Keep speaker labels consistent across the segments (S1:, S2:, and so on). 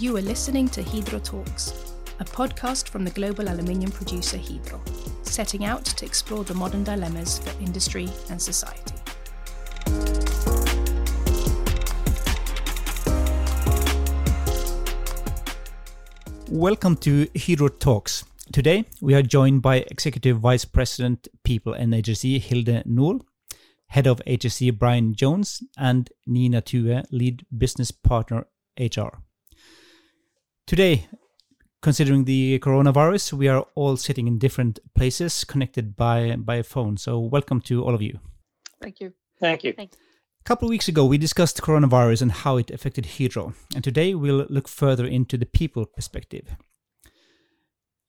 S1: You are listening to Hydro Talks, a podcast from the global aluminium producer Hydro, setting out to explore the modern dilemmas for industry and society.
S2: Welcome to Hydro Talks. Today we are joined by Executive Vice President People and HSE Hilde Nord, Head of HSE Brian Jones, and Nina Thue, Lead Business Partner HR. Today, considering the coronavirus, we are all sitting in different places connected by, by a phone. So, welcome to all of you.
S3: Thank you.
S4: Thank you.
S3: Thanks.
S2: A couple of weeks ago, we discussed coronavirus and how it affected Hydro, and today we'll look further into the people perspective.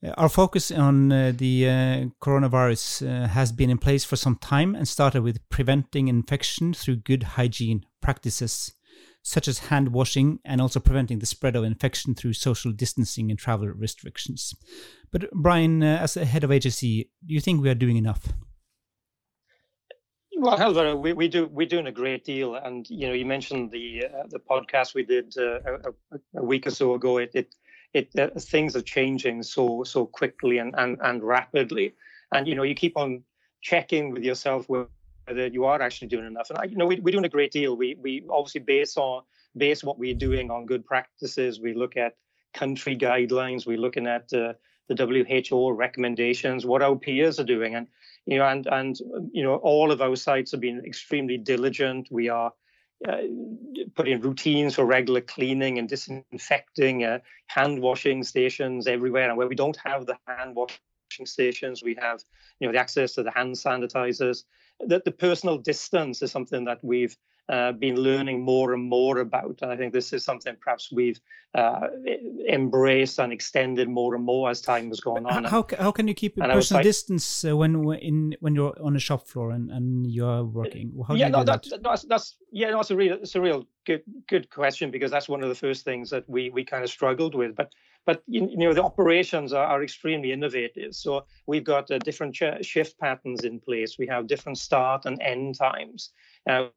S2: Uh, Our focus on uh, the uh, coronavirus uh, has been in place for some time and started with preventing infection through good hygiene practices, such as hand washing and also preventing the spread of infection through social distancing and travel restrictions. But, Brian, uh, as the head of HSE, do you think we are doing enough?
S4: Well, Halvor, we, we do we're doing a great deal, and you know, you mentioned the uh, the podcast we did uh, a, a week or so ago. It it, it uh, things are changing so so quickly and, and and rapidly, and you know, you keep on checking with yourself you are actually doing enough. And I, you know, we, we're doing a great deal. We we obviously base on base what we're doing on good practices. We look at country guidelines. We're looking at uh, the WHO recommendations, what our peers are doing, and you know, and and you know, all of our sites have been extremely diligent. We are uh, putting routines for regular cleaning and disinfecting, uh, hand washing stations everywhere, and where we don't have the hand washing stations, we have you know the access to the hand sanitizers. That the personal distance is something that we've uh, been learning more and more about. And I think this is something perhaps we've uh, embraced and extended more and more as time has gone on.
S2: How, how can you keep a
S4: and I was
S2: personal
S4: like-
S2: distance uh, when in when you're on a shop floor and, and you're working? How do
S4: yeah,
S2: you
S4: no,
S2: do that?
S4: that, that's that's yeah, no, it's a real it's a real good good question because that's one of the first things that we we kind of struggled with. But but you, you know the operations are, are extremely innovative. So we've got uh, different ch- shift patterns in place. We have different start and end times. Uh,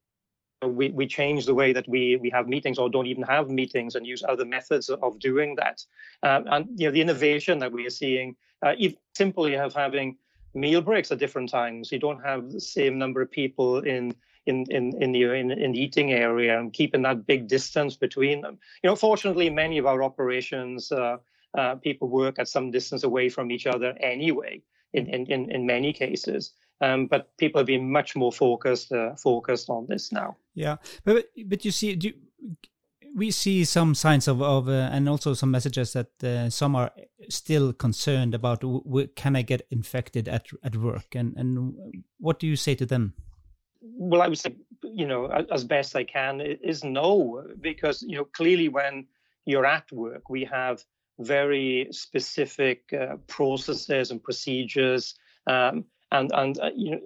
S4: we, we change the way that we, we have meetings or don't even have meetings and use other methods of doing that. Um, and you know the innovation that we are seeing, uh, simply of having meal breaks at different times. You don't have the same number of people in in in in the in, in the eating area and keeping that big distance between them. You know, fortunately, many of our operations, uh, uh, people work at some distance away from each other anyway. In in in, in many cases. Um, but people have been much more focused uh, focused on this now.
S2: Yeah, but but you see, do, we see some signs of of uh, and also some messages that uh, some are still concerned about can I get infected at at work, and and what do you say to them?
S4: well, I would say, you know, as best I can, is no, because you know clearly when you're at work, we have very specific uh, processes and procedures, um, and and uh, you know,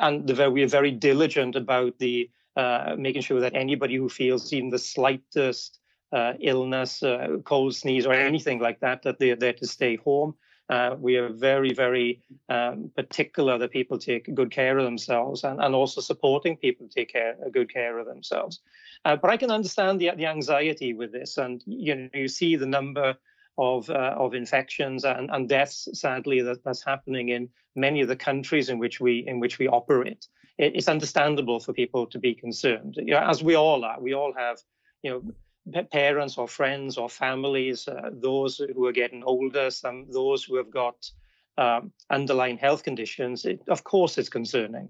S4: and the, we are very diligent about the uh, making sure that anybody who feels even the slightest uh, illness, uh, cold, sneeze, or anything like that, that they're there to stay home. Uh, we are very, very um, particular that people take good care of themselves and, and also supporting people to take care, good care of themselves. Uh, but I can understand the, the anxiety with this. And, you know, you see the number of, uh, of infections and, and deaths, sadly, that, that's happening in many of the countries in which we, in which we operate. It, it's understandable for people to be concerned, you know, as we all are. We all have, you know, parents or friends or families, uh, those who are getting older, some those who have got um, underlying health conditions. It, of course, it's concerning.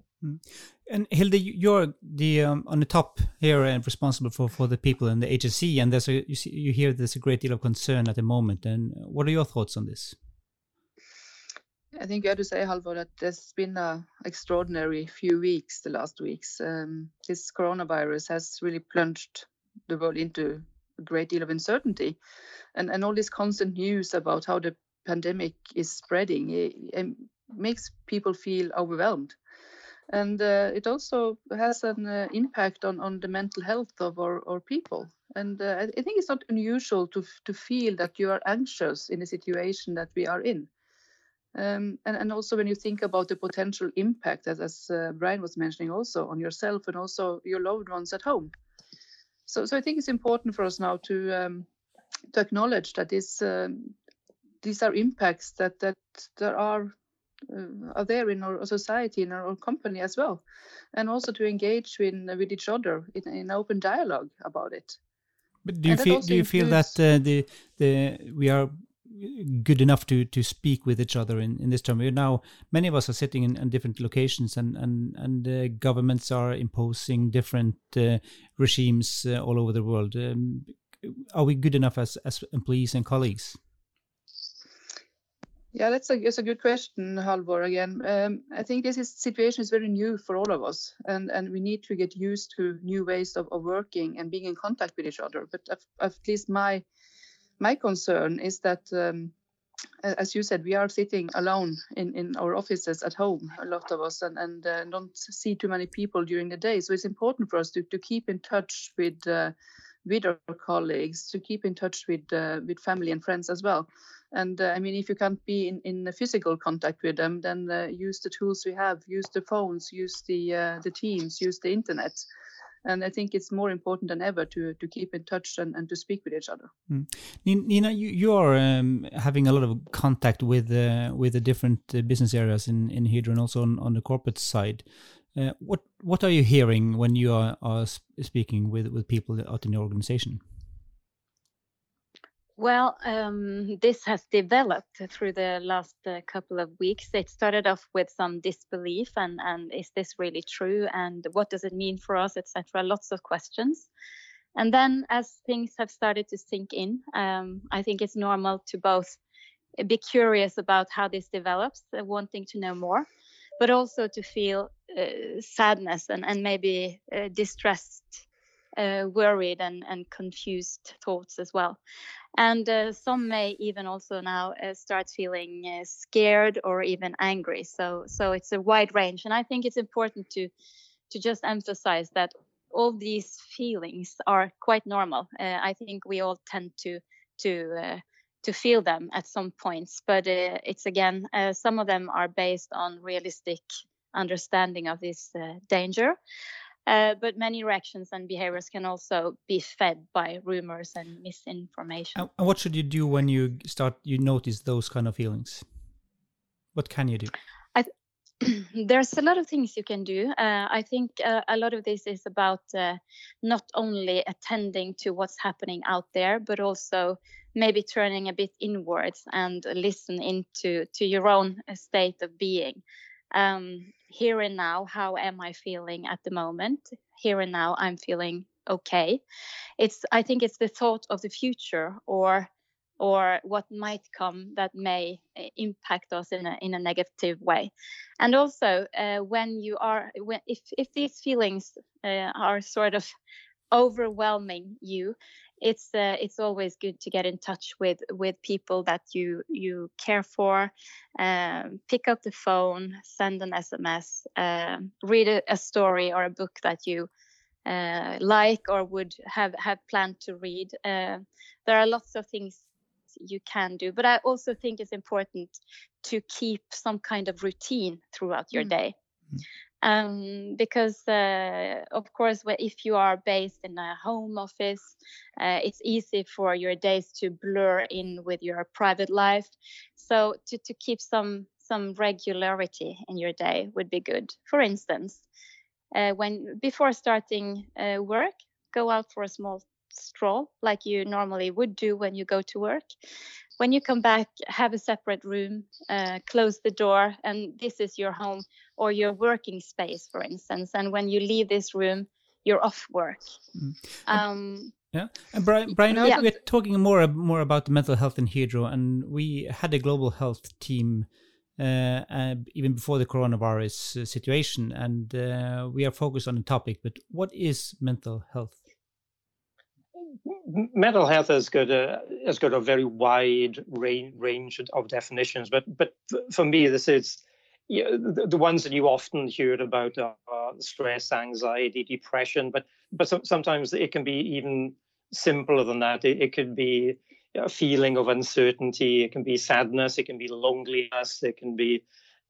S2: And Hilde, you- you're the um, on the top here and responsible for, for the people in the HSE, and there's a you see you hear there's a great deal of concern at the moment. And what are your thoughts on this?
S3: I think you have to say, Halvor, that there's been a extraordinary few weeks, the last weeks. Um, this coronavirus has really plunged the world into a great deal of uncertainty, and and all this constant news about how the pandemic is spreading it, it makes people feel overwhelmed, and uh, it also has an uh, impact on on the mental health of our, our people. And uh, I think it's not unusual to to feel that you are anxious in the situation that we are in. Um, and, and also when you think about the potential impact, as, as uh, Brian was mentioning, also on yourself and also your loved ones at home. So, so I think it's important for us now to um, to acknowledge that this um, these are impacts that that there are are there in our society in our company as well and also to engage with, with each other in, in open dialogue about it
S2: but do you feel do you feel that uh, the the we are good enough to to speak with each other in, in this term. We're now many of us are sitting in, in different locations, and and and uh, governments are imposing different uh, regimes uh, all over the world. Um, are we good enough as as employees and colleagues?
S3: Yeah, that's a, that's a good question, Halvor. Again, um, I think this is, situation is very new for all of us, and, and we need to get used to new ways of, of working and being in contact with each other. But at, at least my my concern is that, um, as you said, we are sitting alone in, in our offices at home, a lot of us, and, and uh, don't see too many people during the day. So it's important for us to, to keep in touch with uh, with our colleagues, to keep in touch with uh, with family and friends as well. And uh, I mean, if you can't be in, in physical contact with them, then uh, use the tools we have, use the phones, use the uh, the teams, use the internet. And I think it's more important than ever to to keep in touch and, and to speak with each other.
S2: Mm. Nina, you, you are um, having a lot of contact with uh, with the different uh, business areas in in Hydro and also on, on the corporate side. Uh, what what are you hearing when you are, are speaking with, with people out in the organization?
S5: Well, um, this has developed through the last uh, couple of weeks. It started off with some disbelief and, and is this really true? And what does it mean for us, etc. Lots of questions. And then as things have started to sink in, um, I think it's normal to both be curious about how this develops, uh, wanting to know more, but also to feel uh, sadness and, and maybe uh, distressed, uh, worried, and, and confused thoughts as well. And uh, some may even also now uh, start feeling uh, scared or even angry. So, so it's a wide range, and I think it's important to to just emphasize that all these feelings are quite normal. I think we all tend to to to feel them at some points, but it's again some of them are based on realistic understanding of this uh, danger. Uh, but many reactions and behaviors can also be fed by rumors and misinformation.
S2: And what should you do when you start you notice those kind of feelings? What can you do?
S5: i there's a lot of things you can do. Uh, I think uh, a lot of this is about uh, not only attending to what's happening out there, but also maybe turning a bit inwards and listen into to your own state of being um, here and now how am i feeling at the moment? Here and now i'm feeling okay. It's i think it's the thought of the future or or what might come that may eh, impact us in a, in a negative way. And also uh, when you are when if if these feelings uh, are sort of overwhelming you it's uh, it's always good to get in touch with with people that you you care for um, pick up the phone send an sms uh, um, read a, a, story or a book that you uh, like or would have have planned to read uh, there are lots of things you can do but i also think it's important to keep some kind of routine throughout your mm. day mm um, because uh, of course if you are based in a home office uh, it's easy for your days to blur in with your private life. So to, to keep some some regularity in your day would be good. For instance uh, when before starting uh, work go out for a small stroll like you normally would do when you go to work when you come back have a separate room uh, close the door and this is your home or your working space for instance and when you leave this room you're off work mm. um,
S2: yeah, and Brian, Brian yeah. we're talking more more about mental health in Hydro, and we had a global health team uh, uh, even before the coronavirus uh, situation, and uh, we are focused on the topic. But what is mental health?
S4: Mental health has got a has got a very wide range range of definitions. But but for me, this is you know, the, the, ones that you often hear about are stress, anxiety, depression. But but so, sometimes it can be even simpler than that. It, it could be a feeling of uncertainty. It can be sadness. It can be loneliness. It can be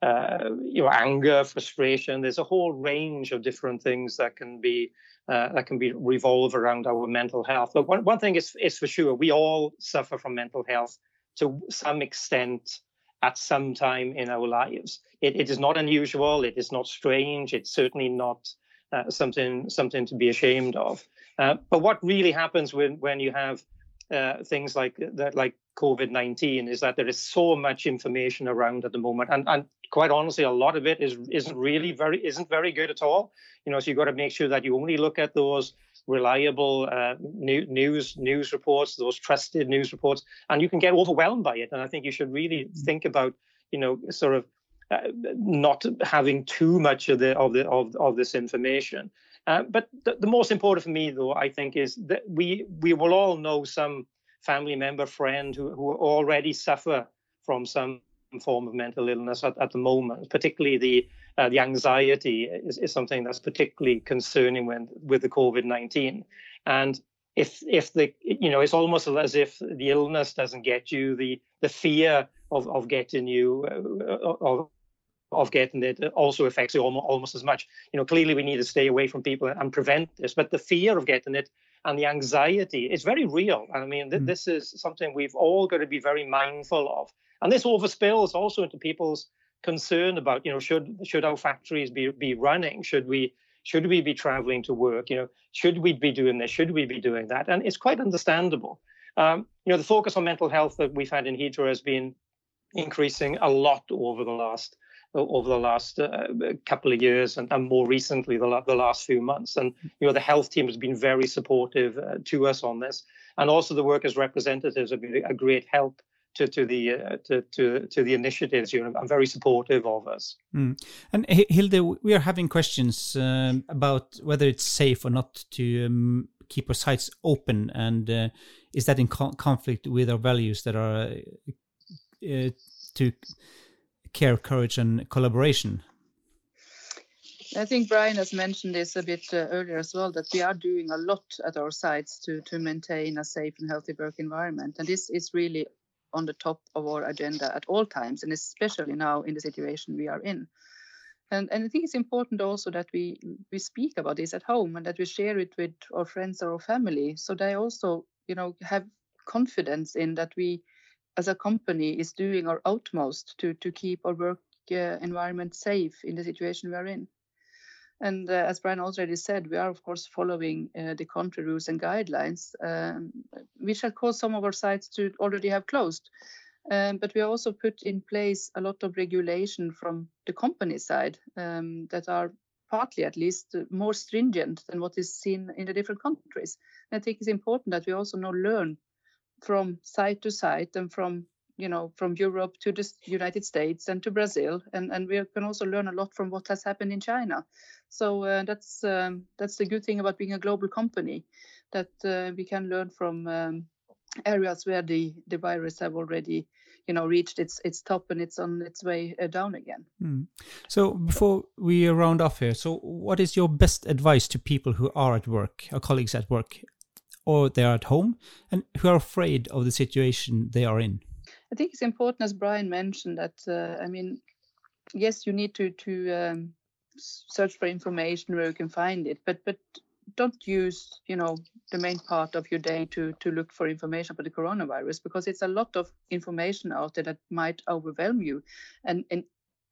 S4: uh, you know, anger, frustration. There's a whole range of different things that can be uh, that can be revolve around our mental health. But one, one thing is is for sure, we all suffer from mental health to some extent at some time in our lives. It, it is not unusual. It is not strange. It's certainly not uh, something something to be ashamed of. Uh, but what really happens when when you have uh, things like that, like COVID nineteen, is that there is so much information around at the moment, and and quite honestly, a lot of it is isn't really very isn't very good at all. You know, so you've got to make sure that you only look at those reliable uh, new, news news reports, those trusted news reports, and you can get overwhelmed by it. And I think you should really mm-hmm. think about, you know, sort of uh, not having too much of the of the of, of this information. Uh, but the, the, most important for me, though, I think, is that we we will all know some family member, friend who, who already suffer from some form of mental illness at, at the moment, particularly the uh, the anxiety is, is something that's particularly concerning when with the COVID nineteen, and if if the you know it's almost as if the illness doesn't get you, the the fear of of getting you uh, of of getting it also affects you almost, almost as much. You know, clearly we need to stay away from people and prevent this, but the fear of getting it and the anxiety is very real. I mean, th- mm. this is something we've all got to be very mindful of, and this overspills also into people's concern about, you know, should should our factories be be running? Should we should we be traveling to work? You know, should we be doing this? Should we be doing that? And it's quite understandable. Um, you know, the focus on mental health that we've had in Hydro has been increasing a lot over the last over the last uh, couple of years and, and more recently the, the last few months and you know the health team has been very supportive uh, to us on this and also the workers representatives have been a great help to, to the uh, to, to to the initiatives. You know, I'm very supportive of us.
S2: Mm. And Hilde, we are having questions um, about whether it's safe or not to um, keep our sites open, and uh, is that in co conflict with our values that are uh, to care, courage, and collaboration?
S3: I think Brian has mentioned this a bit uh, earlier as well that we are doing a lot at our sites to to maintain a safe and healthy work environment, and this is really on the top of our agenda at all times, and especially now in the situation we are in. And, and I think it's important also that we we speak about this at home and that we share it with our friends or our family, so they also you know have confidence in that we, as a company, is doing our utmost to to keep our work uh, environment safe in the situation we are in. And uh, as Brian already said, we are of course following uh, the country rules and guidelines, um, which have caused some of our sites to already have closed. Um, but we also put in place a lot of regulation from the company side um, that are partly at least more stringent than what is seen in the different countries. And I think it's important that we also now learn from site to site and from you know from Europe to the United States and to Brazil, and and we can also learn a lot from what has happened in China. So uh, that's um, that's the good thing about being a global company, that uh, we can learn from um, areas where the the virus have already you know reached its its top and it's on its way uh, down again.
S2: Mm. So before we round off here, so what is your best advice to people who are at work, or colleagues at work, or they are at home and who are afraid of the situation they are in?
S3: I think it's important, as Brian mentioned, that uh, I mean, yes, you need to to um, search for information where you can find it, but but don't use you know the main part of your day to to look for information about the coronavirus because it's a lot of information out there that might overwhelm you and and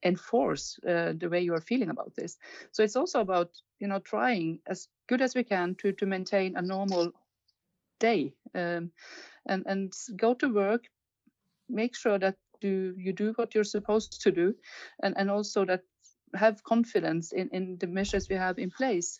S3: enforce uh, the way you are feeling about this so it's also about you know trying as good as we can to to maintain a normal day um, and and go to work make sure that do you do what you're supposed to do and and also that have confidence in in the measures we have in place.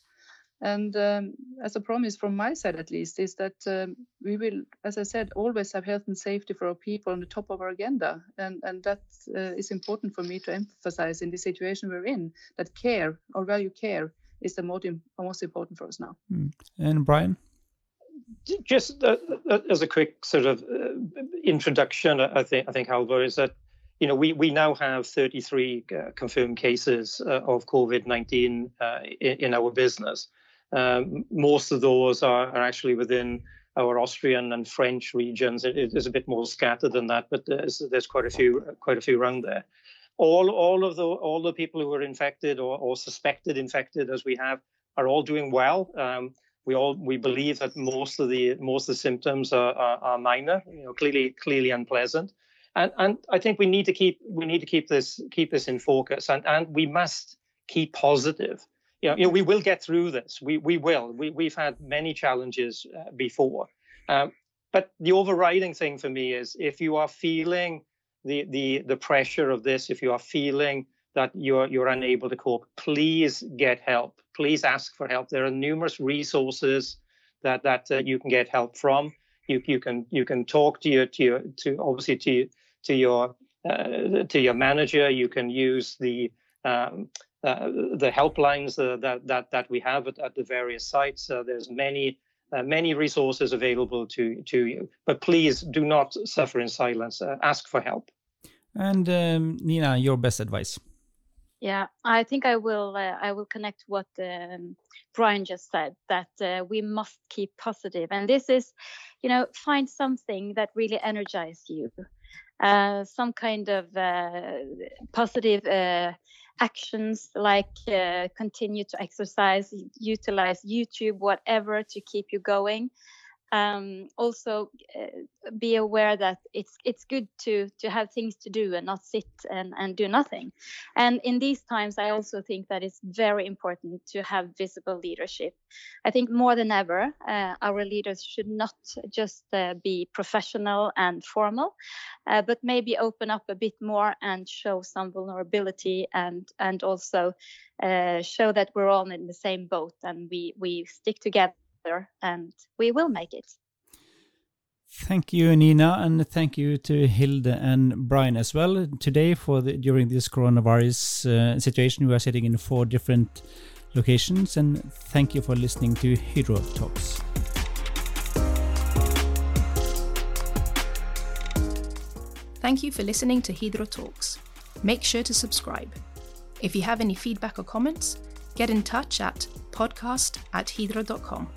S3: And um, as a promise from my side at least is that um, we will as i said always have health and safety for our people on the top of our agenda. And and that uh, is important for me to emphasize in the situation we're in that care or value care is the most, most important for us now.
S2: Mm. and brian
S4: just uh, uh, as a quick sort of uh, introduction, I think I think Halvor is that you know we we now have 33 uh, confirmed cases of COVID-19 uh, in, in, our business. Um, most of those are, are, actually within our Austrian and French regions. It, it is a bit more scattered than that, but there's there's quite a few quite a few around there. all all of the all the people who are infected or, or suspected infected, as we have, are all doing well. Um, we all we believe that most of the most of the symptoms are, are, are minor, you know, clearly clearly unpleasant, and and I think we need to keep we need to keep this keep this in focus, and and we must keep positive. You know, you know we will get through this. We we will. We we've had many challenges uh, before, um, but the overriding thing for me is if you are feeling the the the pressure of this, if you are feeling that you're you're unable to cope, please get help. Please ask for help. There are numerous resources that that uh, you can get help from. You you can you can talk to your to your to obviously to to your uh, to your manager. You can use the um, uh, the helplines uh, that that that we have at, at the various sites. Uh, there's many uh, many resources available to to you. But please do not suffer in silence. ask for help.
S2: And um, Nina, your best advice.
S5: Yeah, I think I will. Uh, I will connect what um, Brian just said that uh, we must keep positive, and this is, you know, find something that really energizes you, uh, some kind of uh, positive uh, actions like uh, continue to exercise, utilize YouTube, whatever to keep you going um, also uh, be aware that it's it's good to to have things to do and not sit and, and do nothing. And in these times, I also think that it's very important to have visible leadership. I think more than ever, uh, our leaders should not just uh, be professional and formal, uh, but maybe open up a bit more and show some vulnerability and and also uh, show that we're all in the same boat and we we stick together and we will make it.
S2: Thank you, Nina, and thank you to Hilde and Brian as well. Today, for the, during this coronavirus uh, situation, we are sitting in four different locations, and thank you for listening to Hydro Talks.
S1: Thank you for listening to Hydro Talks. Make sure to subscribe. If you have any feedback or comments, get in touch at podcast at hydro.com.